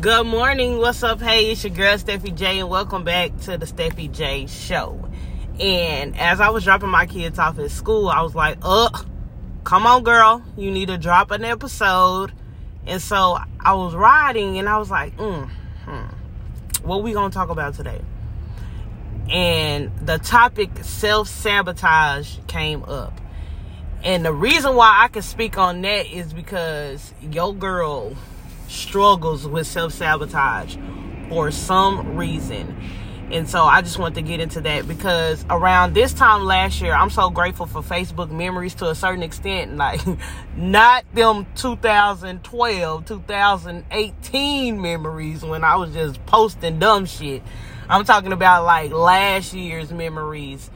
Good morning. What's up? Hey, it's your girl Steffi J, and welcome back to the Steffi J Show. And as I was dropping my kids off at school, I was like, "Uh, come on, girl, you need to drop an episode." And so I was riding, and I was like, mm, hmm, "What we gonna talk about today?" And the topic self sabotage came up. And the reason why I can speak on that is because your girl struggles with self sabotage for some reason. And so I just want to get into that because around this time last year, I'm so grateful for Facebook memories to a certain extent. Like, not them 2012, 2018 memories when I was just posting dumb shit. I'm talking about like last year's memories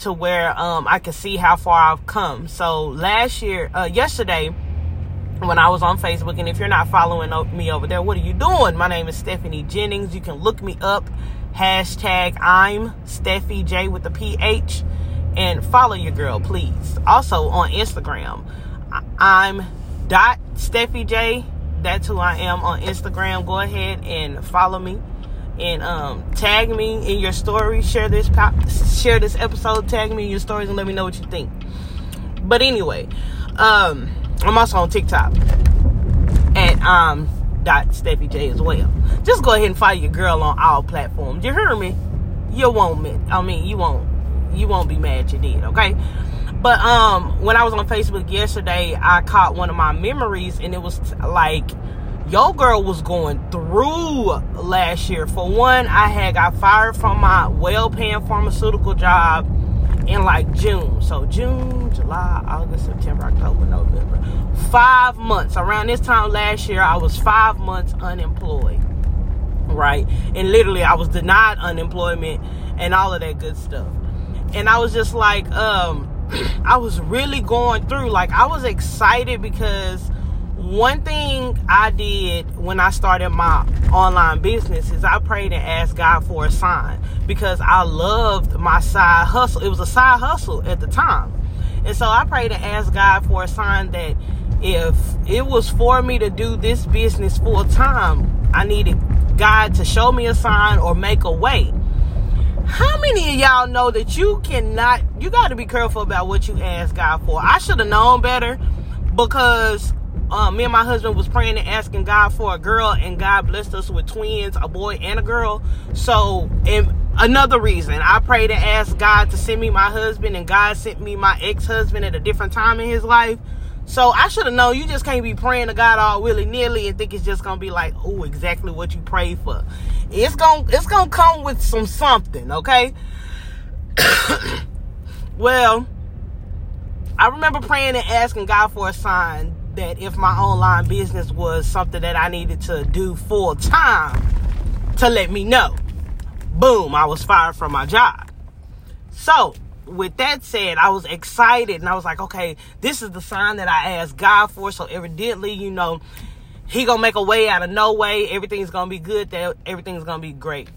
to where um, I can see how far I've come. So last year, uh, yesterday, when I was on Facebook. And if you're not following me over there, what are you doing? My name is Stephanie Jennings. You can look me up. Hashtag I'm Steffi J with the PH and follow your girl, please. Also on Instagram, I'm dot Steffi J. That's who I am on Instagram. Go ahead and follow me and um, tag me in your story. Share this share this episode. Tag me in your stories and let me know what you think. But anyway, um, I'm also on TikTok at um dot Steffi J as well. Just go ahead and follow your girl on all platforms. You heard me? You won't I mean you won't you won't be mad you did, okay? But um when I was on Facebook yesterday, I caught one of my memories and it was like your girl was going through last year. For one, I had got fired from my well paying pharmaceutical job in like June. So June, July, August, September, October, November. Five months. Around this time last year, I was five months unemployed. Right? And literally I was denied unemployment and all of that good stuff. And I was just like, um, I was really going through, like I was excited because one thing I did when I started my online business is I prayed and asked God for a sign because I loved my side hustle. It was a side hustle at the time. And so I prayed and asked God for a sign that if it was for me to do this business full time, I needed God to show me a sign or make a way. How many of y'all know that you cannot, you got to be careful about what you ask God for? I should have known better because um, me and my husband was praying and asking God for a girl, and God blessed us with twins, a boy and a girl. So, and another reason, I prayed and asked God to send me my husband, and God sent me my ex-husband at a different time in his life. So I should have known you just can't be praying to God all willy nilly and think it's just gonna be like, oh, exactly what you prayed for. It's gonna it's gonna come with some something, okay? well, I remember praying and asking God for a sign that if my online business was something that I needed to do full time, to let me know. Boom, I was fired from my job. So, with that said, I was excited and I was like, okay, this is the sign that I asked God for. So, evidently, you know, He gonna make a way out of no way. Everything's gonna be good. That everything's gonna be great.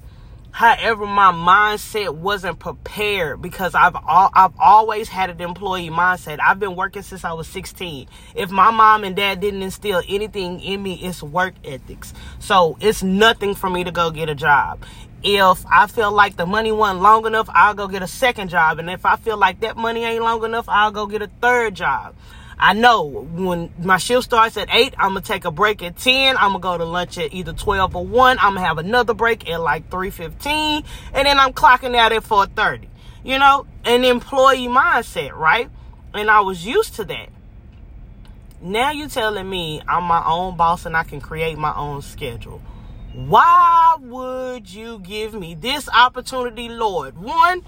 However, my mindset wasn't prepared because I've all, I've always had an employee mindset. I've been working since I was 16. If my mom and dad didn't instill anything in me, it's work ethics. So it's nothing for me to go get a job. If I feel like the money wasn't long enough, I'll go get a second job. And if I feel like that money ain't long enough, I'll go get a third job. I know when my shift starts at 8, I'm going to take a break at 10. I'm going to go to lunch at either 12 or 1. I'm going to have another break at like 3.15. And then I'm clocking out at 4.30. You know, an employee mindset, right? And I was used to that. Now you're telling me I'm my own boss and I can create my own schedule. Why would you give me this opportunity, Lord? One,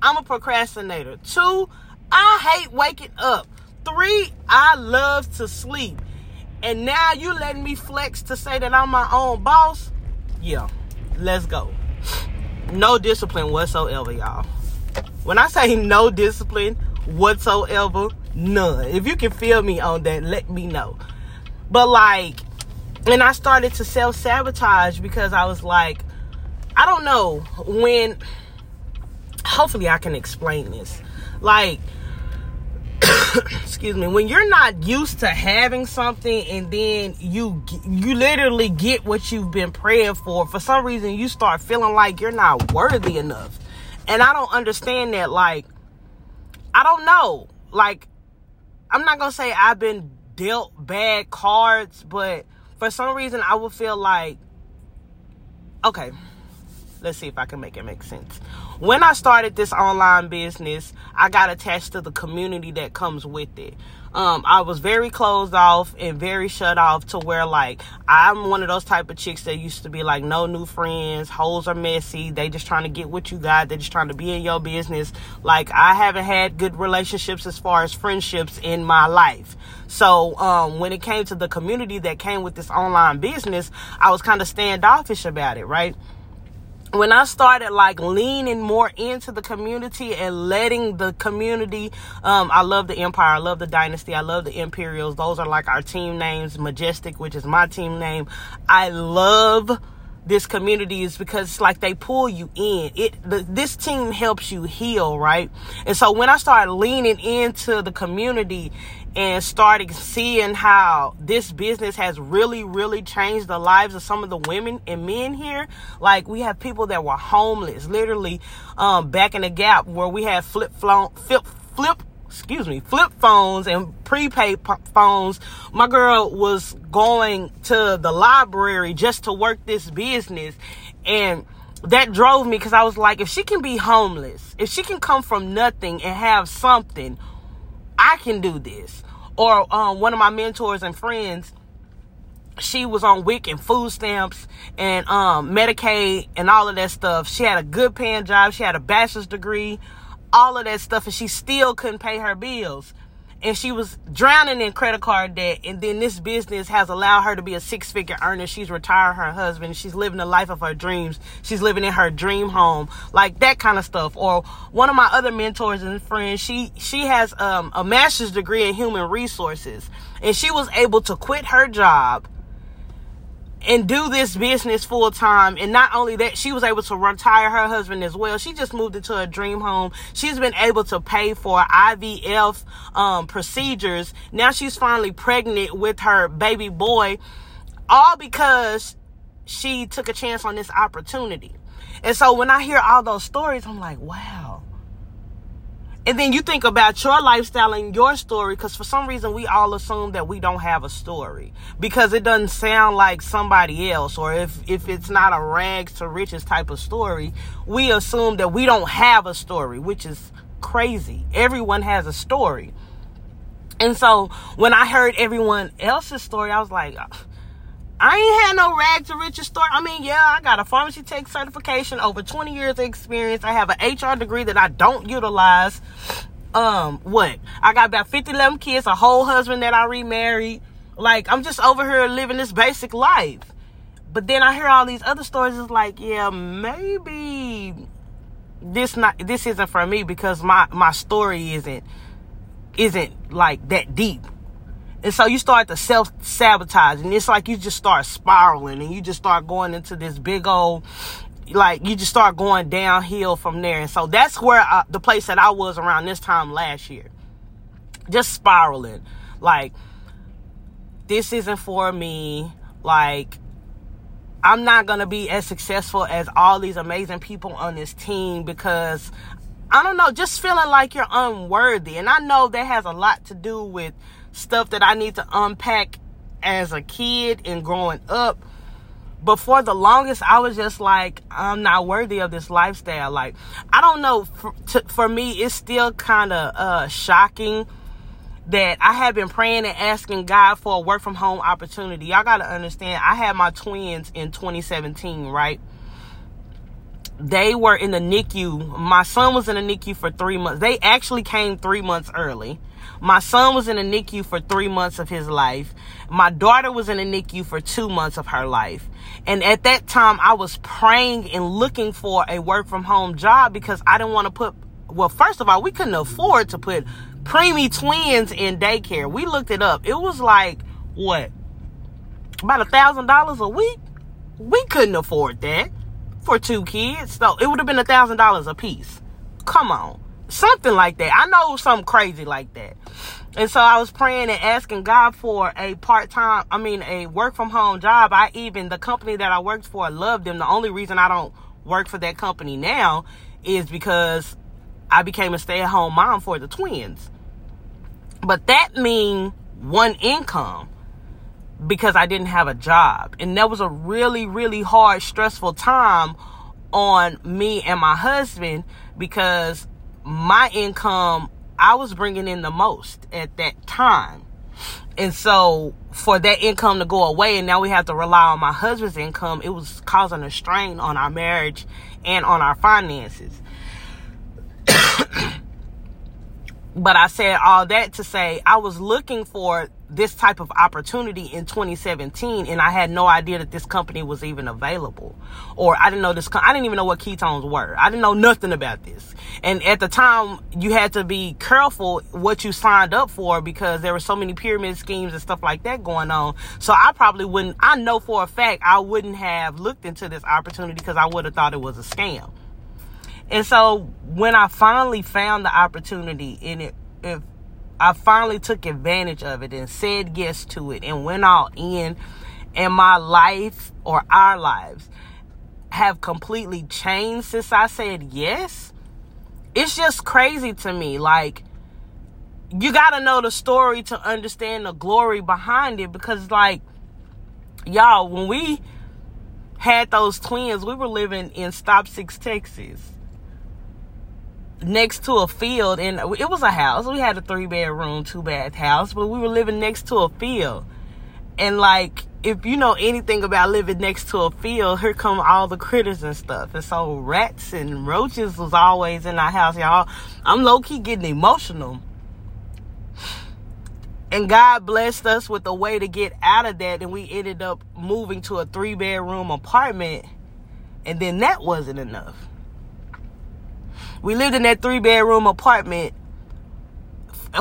I'm a procrastinator. Two, I hate waking up. Three, I love to sleep. And now you letting me flex to say that I'm my own boss? Yeah, let's go. No discipline whatsoever, y'all. When I say no discipline whatsoever, none. If you can feel me on that, let me know. But like, and I started to self sabotage because I was like, I don't know when. Hopefully, I can explain this. Like, excuse me. When you're not used to having something and then you you literally get what you've been praying for for some reason you start feeling like you're not worthy enough. And i don't understand that like i don't know. Like i'm not gonna say i've been dealt bad cards but for some reason i would feel like okay let's see if i can make it make sense when I started this online business, I got attached to the community that comes with it. Um, I was very closed off and very shut off to where like I'm one of those type of chicks that used to be like no new friends, holes are messy, they just trying to get what you got, they just trying to be in your business. Like I haven't had good relationships as far as friendships in my life. So um, when it came to the community that came with this online business, I was kind of standoffish about it, right? When I started like leaning more into the community and letting the community, um, I love the Empire, I love the Dynasty, I love the Imperials. Those are like our team names. Majestic, which is my team name. I love this community is because it's like they pull you in. It the, this team helps you heal, right? And so when I started leaning into the community and started seeing how this business has really, really changed the lives of some of the women and men here. Like we have people that were homeless, literally, um, back in the gap where we had flip flip, flip, excuse me, flip phones and prepaid phones. My girl was going to the library just to work this business and that drove me because I was like, if she can be homeless, if she can come from nothing and have something, I can do this or um, one of my mentors and friends she was on WIC and food stamps and um, Medicaid and all of that stuff. She had a good paying job. She had a bachelor's degree, all of that stuff, and she still couldn't pay her bills and she was drowning in credit card debt and then this business has allowed her to be a six figure earner. She's retired her husband. She's living the life of her dreams. She's living in her dream home. Like that kind of stuff. Or one of my other mentors and friends she she has um, a master's degree in human resources and she was able to quit her job and do this business full time. And not only that, she was able to retire her husband as well. She just moved into a dream home. She's been able to pay for IVF um, procedures. Now she's finally pregnant with her baby boy, all because she took a chance on this opportunity. And so when I hear all those stories, I'm like, wow and then you think about your lifestyle and your story, because for some reason we all assume that we don't have a story because it doesn't sound like somebody else, or if if it's not a rags to riches type of story, we assume that we don't have a story, which is crazy. Everyone has a story, and so when I heard everyone else's story, I was like. I ain't had no rag to riches story. I mean, yeah, I got a pharmacy tech certification, over 20 years of experience. I have an HR degree that I don't utilize. Um, what? I got about 50, 11 kids, a whole husband that I remarried. Like, I'm just over here living this basic life. But then I hear all these other stories. It's like, yeah, maybe this not this isn't for me because my my story isn't isn't like that deep and so you start to self sabotage, and it's like you just start spiraling, and you just start going into this big old, like you just start going downhill from there. And so that's where I, the place that I was around this time last year, just spiraling, like this isn't for me. Like I'm not gonna be as successful as all these amazing people on this team because I don't know, just feeling like you're unworthy. And I know that has a lot to do with stuff that I need to unpack as a kid and growing up. But for the longest, I was just like, I'm not worthy of this lifestyle. Like, I don't know. For, to, for me, it's still kind of uh, shocking that I have been praying and asking God for a work from home opportunity. Y'all got to understand, I had my twins in 2017, right? They were in the NICU. My son was in the NICU for three months. They actually came three months early. My son was in a NICU for three months of his life. My daughter was in a NICU for two months of her life. And at that time, I was praying and looking for a work from home job because I didn't want to put, well, first of all, we couldn't afford to put preemie twins in daycare. We looked it up. It was like, what? About a thousand dollars a week? We couldn't afford that for two kids. So it would have been a thousand dollars a piece. Come on something like that. I know something crazy like that. And so I was praying and asking God for a part time, I mean, a work from home job. I even, the company that I worked for, loved them. The only reason I don't work for that company now is because I became a stay at home mom for the twins. But that mean one income because I didn't have a job. And that was a really, really hard, stressful time on me and my husband because my income I was bringing in the most at that time. And so for that income to go away and now we have to rely on my husband's income, it was causing a strain on our marriage and on our finances. but I said all that to say I was looking for this type of opportunity in 2017 and I had no idea that this company was even available. Or I didn't know this I didn't even know what ketones were. I didn't know nothing about this. And at the time you had to be careful what you signed up for because there were so many pyramid schemes and stuff like that going on. So I probably wouldn't I know for a fact I wouldn't have looked into this opportunity because I would have thought it was a scam. And so when I finally found the opportunity and it if I finally took advantage of it and said yes to it and went all in. And my life or our lives have completely changed since I said yes. It's just crazy to me. Like, you got to know the story to understand the glory behind it because, like, y'all, when we had those twins, we were living in Stop Six, Texas next to a field and it was a house. We had a three bedroom two bath house but we were living next to a field. And like if you know anything about living next to a field here come all the critters and stuff. And so rats and roaches was always in our house y'all. I'm low-key getting emotional. And god blessed us with a way to get out of that and we ended up moving to a three bedroom apartment and then that wasn't enough we lived in that three bedroom apartment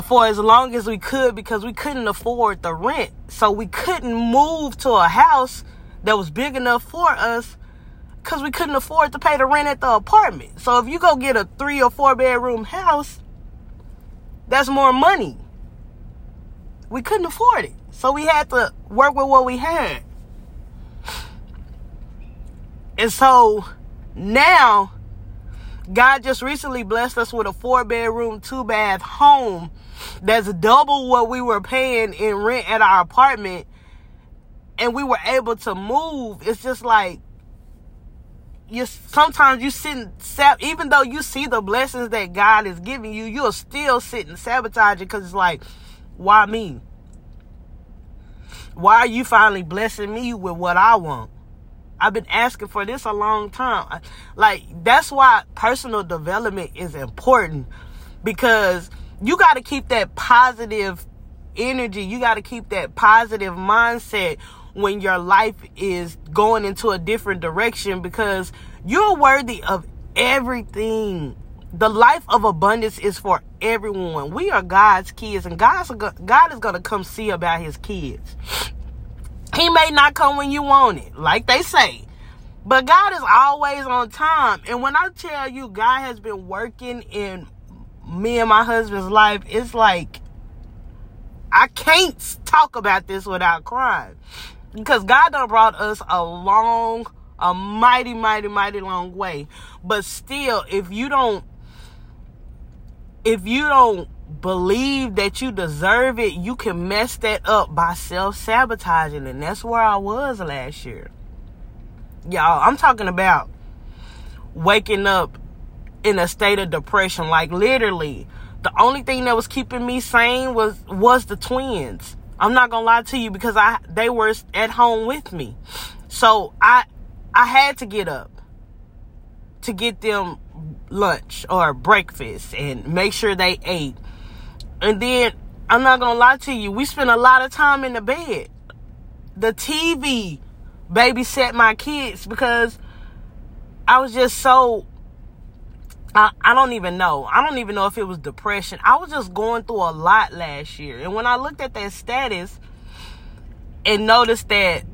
for as long as we could because we couldn't afford the rent. So we couldn't move to a house that was big enough for us because we couldn't afford to pay the rent at the apartment. So if you go get a three or four bedroom house, that's more money. We couldn't afford it. So we had to work with what we had. And so now God just recently blessed us with a four bedroom, two bath home that's double what we were paying in rent at our apartment. And we were able to move. It's just like you sometimes you sit even though you see the blessings that God is giving you, you're still sitting sabotaging because it's like, why me? Why are you finally blessing me with what I want? I've been asking for this a long time. Like, that's why personal development is important because you got to keep that positive energy. You got to keep that positive mindset when your life is going into a different direction because you're worthy of everything. The life of abundance is for everyone. We are God's kids and God's God is going to come see about his kids. He may not come when you want it, like they say. But God is always on time. And when I tell you God has been working in me and my husband's life, it's like I can't talk about this without crying. Because God done brought us a long, a mighty, mighty, mighty long way. But still, if you don't if you don't believe that you deserve it, you can mess that up by self sabotaging. And that's where I was last year. Y'all, I'm talking about waking up in a state of depression. Like literally, the only thing that was keeping me sane was was the twins. I'm not gonna lie to you because I they were at home with me. So I I had to get up to get them lunch or breakfast and make sure they ate and then I'm not gonna lie to you, we spent a lot of time in the bed. The TV babysat my kids because I was just so I, I don't even know. I don't even know if it was depression. I was just going through a lot last year. And when I looked at that status and noticed that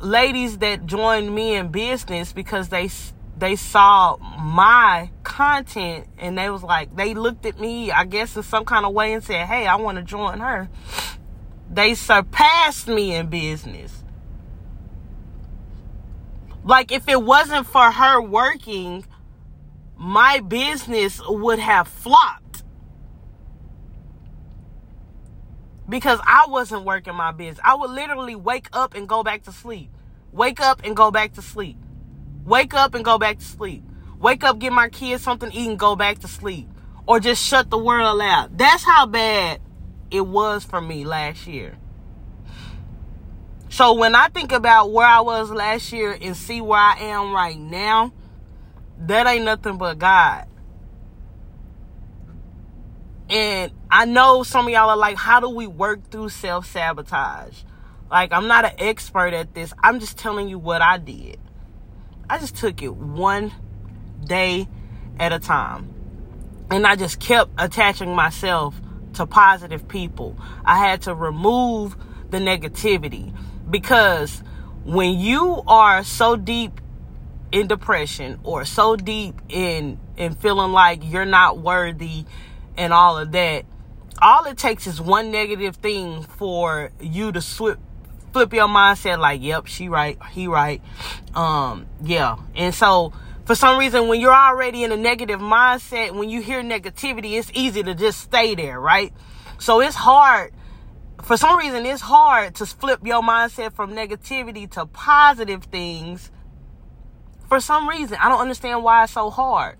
ladies that joined me in business because they they saw my content and they was like they looked at me i guess in some kind of way and said hey i want to join her. They surpassed me in business. Like if it wasn't for her working my business would have flopped. Because i wasn't working my business i would literally wake up and go back to sleep. Wake up and go back to sleep Wake up and go back to sleep. Wake up, get my kids something to eat and go back to sleep. Or just shut the world out. That's how bad it was for me last year. So when I think about where I was last year and see where I am right now, that ain't nothing but God. And I know some of y'all are like, how do we work through self sabotage? Like, I'm not an expert at this. I'm just telling you what I did. I just took it one day at a time. And I just kept attaching myself to positive people. I had to remove the negativity because when you are so deep in depression or so deep in in feeling like you're not worthy and all of that, all it takes is one negative thing for you to swip flip your mindset like, yep, she right, he right. Um, yeah. And so for some reason, when you're already in a negative mindset, when you hear negativity, it's easy to just stay there, right? So it's hard. For some reason, it's hard to flip your mindset from negativity to positive things. For some reason, I don't understand why it's so hard.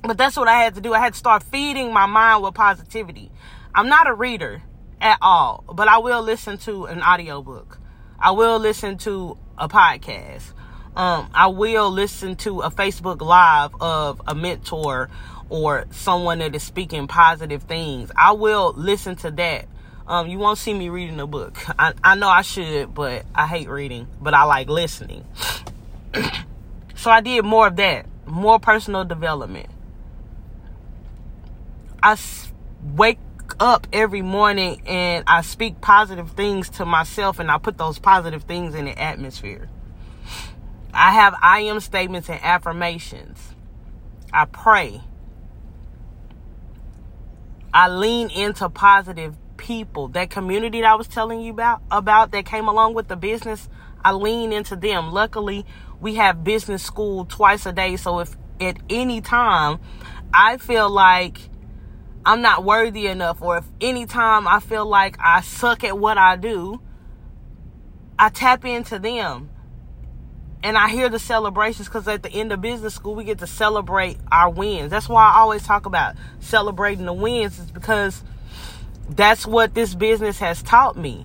But that's what I had to do. I had to start feeding my mind with positivity. I'm not a reader at all. But I will listen to an audiobook. I will listen to a podcast. Um, I will listen to a Facebook Live of a mentor or someone that is speaking positive things. I will listen to that. Um, you won't see me reading a book. I, I know I should, but I hate reading, but I like listening. so I did more of that, more personal development. I wake up every morning and I speak positive things to myself and I put those positive things in the atmosphere. I have I am statements and affirmations. I pray. I lean into positive people. That community that I was telling you about about that came along with the business, I lean into them. Luckily, we have business school twice a day, so if at any time I feel like I'm not worthy enough, or if anytime I feel like I suck at what I do, I tap into them. And I hear the celebrations because at the end of business school, we get to celebrate our wins. That's why I always talk about celebrating the wins, is because that's what this business has taught me.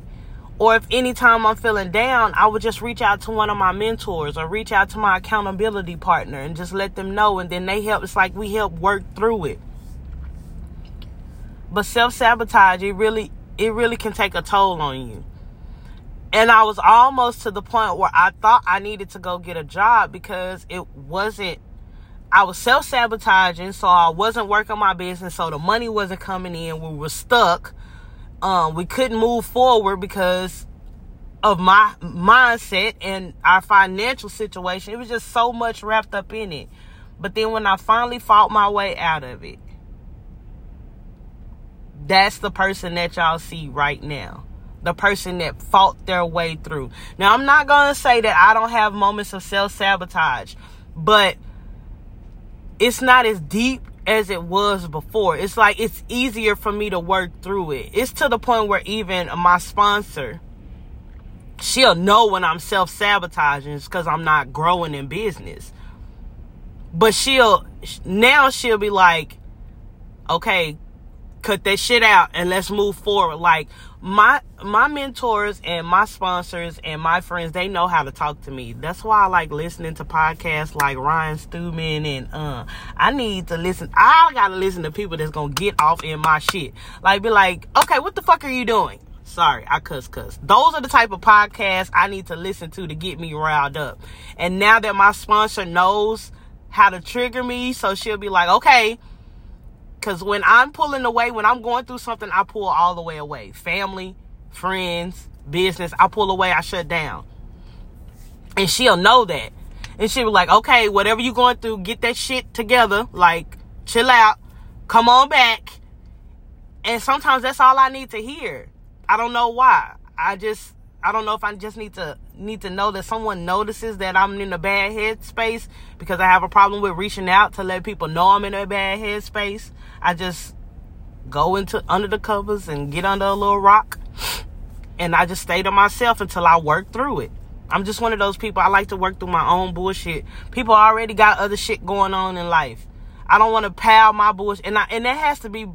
Or if anytime I'm feeling down, I would just reach out to one of my mentors or reach out to my accountability partner and just let them know. And then they help. It's like we help work through it. But self-sabotage, it really it really can take a toll on you. And I was almost to the point where I thought I needed to go get a job because it wasn't I was self sabotaging, so I wasn't working my business, so the money wasn't coming in. We were stuck. Um, we couldn't move forward because of my mindset and our financial situation. It was just so much wrapped up in it. But then when I finally fought my way out of it, that's the person that y'all see right now. The person that fought their way through. Now, I'm not going to say that I don't have moments of self sabotage, but it's not as deep as it was before. It's like it's easier for me to work through it. It's to the point where even my sponsor, she'll know when I'm self sabotaging because I'm not growing in business. But she'll, now she'll be like, okay, cut that shit out and let's move forward. Like my my mentors and my sponsors and my friends, they know how to talk to me. That's why I like listening to podcasts like Ryan Stewman and uh I need to listen I gotta listen to people that's gonna get off in my shit. Like be like, okay, what the fuck are you doing? Sorry, I cuss cuss. Those are the type of podcasts I need to listen to to get me riled up. And now that my sponsor knows how to trigger me, so she'll be like, okay, because when I'm pulling away, when I'm going through something, I pull all the way away. Family, friends, business, I pull away, I shut down. And she'll know that. And she'll be like, okay, whatever you're going through, get that shit together. Like, chill out. Come on back. And sometimes that's all I need to hear. I don't know why. I just I don't know if I just need to need to know that someone notices that I'm in a bad headspace because I have a problem with reaching out to let people know I'm in a bad headspace. I just go into under the covers and get under a little rock and I just stay to myself until I work through it. I'm just one of those people I like to work through my own bullshit. People already got other shit going on in life. I don't want to pile my bullshit and I, and that has to be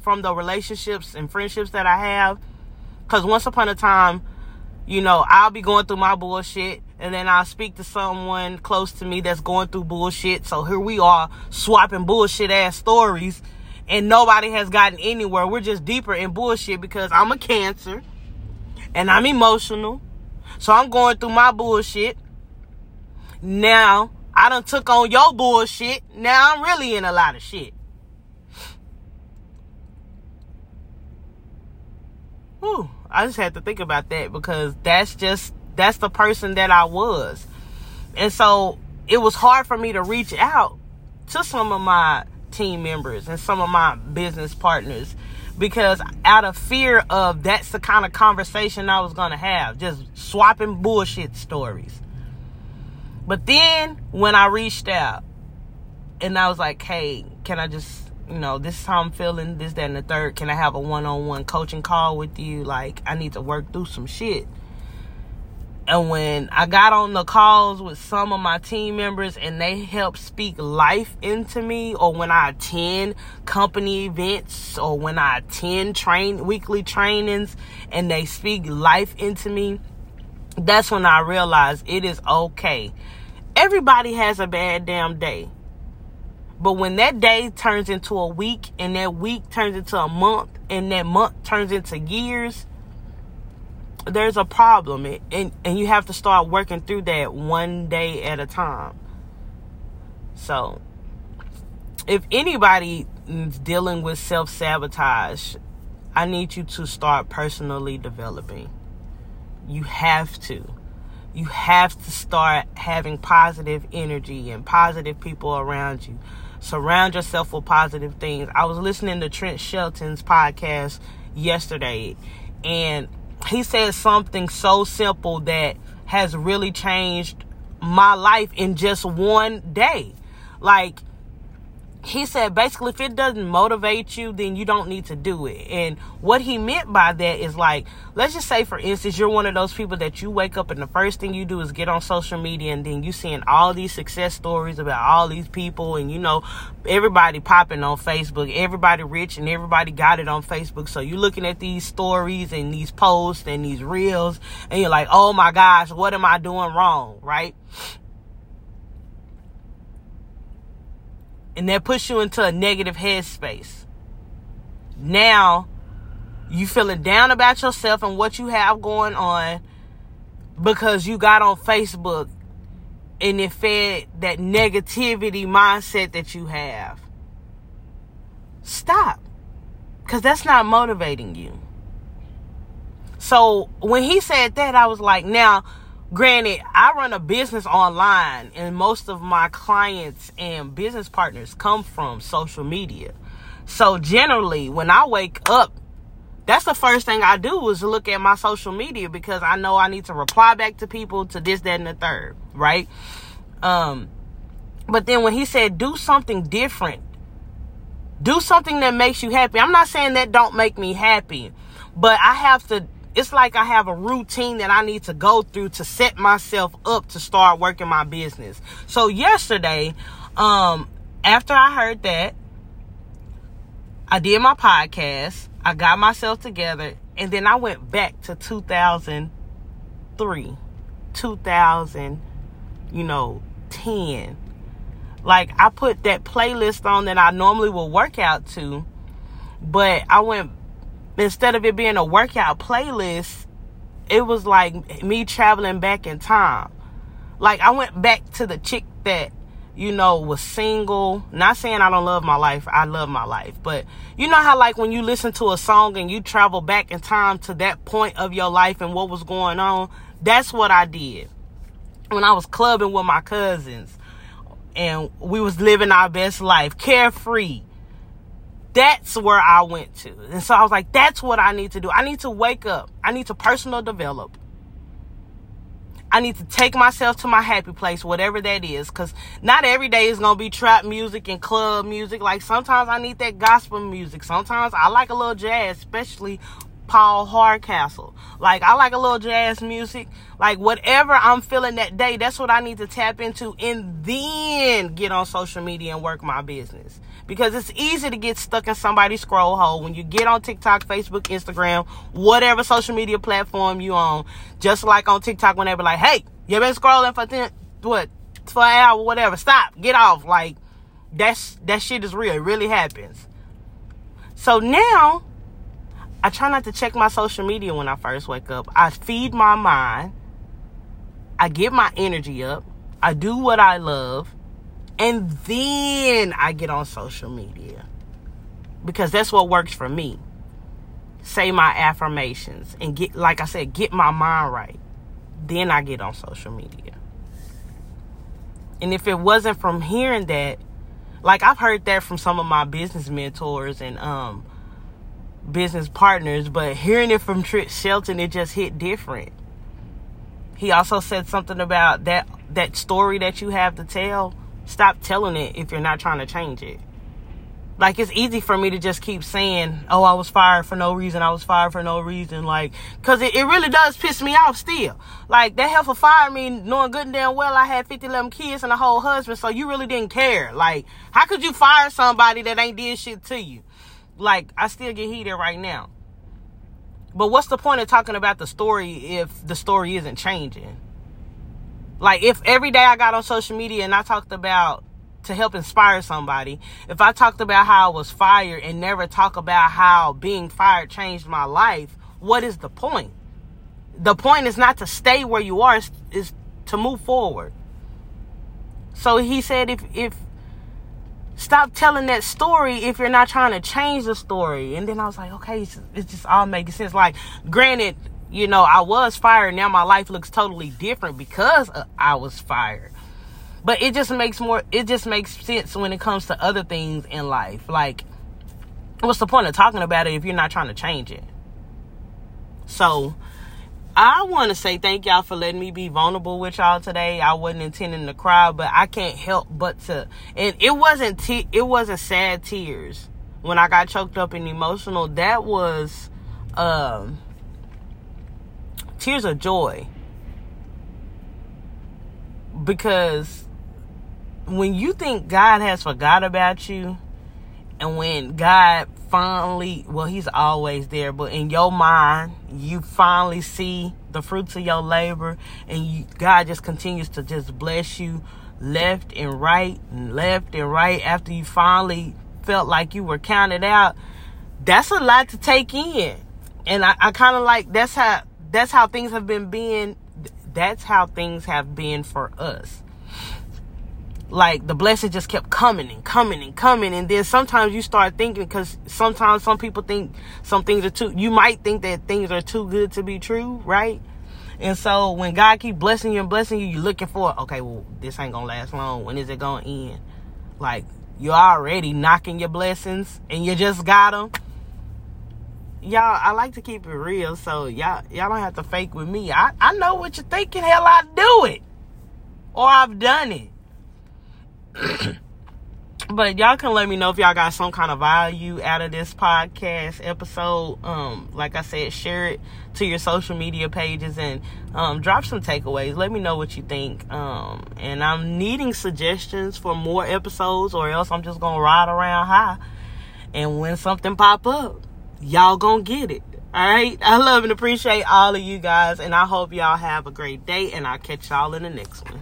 from the relationships and friendships that I have cuz once upon a time you know, I'll be going through my bullshit and then I'll speak to someone close to me that's going through bullshit. So here we are swapping bullshit ass stories and nobody has gotten anywhere. We're just deeper in bullshit because I'm a cancer and I'm emotional. So I'm going through my bullshit. Now I done took on your bullshit. Now I'm really in a lot of shit. Whew. I just had to think about that because that's just that's the person that I was. And so it was hard for me to reach out to some of my team members and some of my business partners because out of fear of that's the kind of conversation I was going to have, just swapping bullshit stories. But then when I reached out and I was like, "Hey, can I just you know, this is how I'm feeling, this, that, and the third. Can I have a one on one coaching call with you? Like, I need to work through some shit. And when I got on the calls with some of my team members and they help speak life into me, or when I attend company events, or when I attend train weekly trainings and they speak life into me, that's when I realize it is okay. Everybody has a bad damn day. But when that day turns into a week and that week turns into a month and that month turns into years, there's a problem. And, and you have to start working through that one day at a time. So, if anybody is dealing with self sabotage, I need you to start personally developing. You have to. You have to start having positive energy and positive people around you surround yourself with positive things. I was listening to Trent Shelton's podcast yesterday, and he said something so simple that has really changed my life in just one day. Like, he said basically if it doesn't motivate you then you don't need to do it. And what he meant by that is like let's just say for instance you're one of those people that you wake up and the first thing you do is get on social media and then you seeing all these success stories about all these people and you know everybody popping on facebook everybody rich and everybody got it on facebook. So you're looking at these stories and these posts and these reels and you're like oh my gosh what am i doing wrong right and that puts you into a negative headspace. Now, you feeling down about yourself and what you have going on because you got on Facebook and it fed that negativity mindset that you have. Stop. Because that's not motivating you. So when he said that, I was like, now, Granted, I run a business online, and most of my clients and business partners come from social media. So, generally, when I wake up, that's the first thing I do is look at my social media because I know I need to reply back to people to this, that, and the third, right? Um, but then when he said do something different, do something that makes you happy. I'm not saying that don't make me happy, but I have to it's like I have a routine that I need to go through to set myself up to start working my business. So yesterday, um, after I heard that, I did my podcast, I got myself together, and then I went back to 2003, 2000, you know, 10. Like I put that playlist on that I normally will work out to, but I went instead of it being a workout playlist, it was like me traveling back in time. Like I went back to the chick that, you know, was single. Not saying I don't love my life. I love my life. But you know how like when you listen to a song and you travel back in time to that point of your life and what was going on? That's what I did. when I was clubbing with my cousins and we was living our best life, carefree. That's where I went to. And so I was like, that's what I need to do. I need to wake up. I need to personal develop. I need to take myself to my happy place, whatever that is, because not every day is going to be trap music and club music. Like sometimes I need that gospel music. Sometimes I like a little jazz, especially Paul Hardcastle. Like I like a little jazz music. Like whatever I'm feeling that day, that's what I need to tap into and then get on social media and work my business. Because it's easy to get stuck in somebody's scroll hole when you get on TikTok, Facebook, Instagram, whatever social media platform you on. Just like on TikTok when they be like, hey, you been scrolling for 10, what, for an hour, whatever. Stop. Get off. Like that's that shit is real. It really happens. So now I try not to check my social media when I first wake up. I feed my mind. I get my energy up. I do what I love. And then I get on social media. Because that's what works for me. Say my affirmations and get, like I said, get my mind right. Then I get on social media. And if it wasn't from hearing that, like I've heard that from some of my business mentors and um business partners, but hearing it from Trent Shelton, it just hit different. He also said something about that that story that you have to tell. Stop telling it if you're not trying to change it. Like it's easy for me to just keep saying, "Oh, I was fired for no reason. I was fired for no reason." Like, cause it, it really does piss me off still. Like that heifer fired me, knowing good and damn well I had 50, 11 kids and a whole husband. So you really didn't care. Like, how could you fire somebody that ain't did shit to you? like I still get heated right now. But what's the point of talking about the story if the story isn't changing? Like if every day I got on social media and I talked about to help inspire somebody, if I talked about how I was fired and never talk about how being fired changed my life, what is the point? The point is not to stay where you are, is to move forward. So he said if if stop telling that story if you're not trying to change the story. And then I was like, okay, it's, it's just all making sense. Like, granted, you know, I was fired. Now my life looks totally different because I was fired. But it just makes more, it just makes sense when it comes to other things in life. Like, what's the point of talking about it if you're not trying to change it? So, I want to say thank y'all for letting me be vulnerable with y'all today. I wasn't intending to cry, but I can't help but to. And it wasn't te- it wasn't sad tears when I got choked up and emotional. That was um, tears of joy because when you think God has forgot about you, and when God finally, well, He's always there, but in your mind, you finally see the fruits of your labor, and you, God just continues to just bless you left and right and left and right after you finally felt like you were counted out. That's a lot to take in. And I, I kind of like that's how that's how things have been being that's how things have been for us. Like the blessing just kept coming and coming and coming and then sometimes you start thinking because sometimes some people think some things are too you might think that things are too good to be true right? And so when god keep blessing you and blessing you you're looking for okay well this ain't gonna last long. When is it gonna end? Like you're already knocking your blessings and you just got them y'all i like to keep it real so y'all y'all don't have to fake with me i i know what you're thinking hell i do it or i've done it but y'all can let me know if y'all got some kind of value out of this podcast episode. Um, like I said, share it to your social media pages and um, drop some takeaways. Let me know what you think. Um, and I'm needing suggestions for more episodes, or else I'm just gonna ride around high. And when something pop up, y'all gonna get it. All right. I love and appreciate all of you guys, and I hope y'all have a great day. And I'll catch y'all in the next one.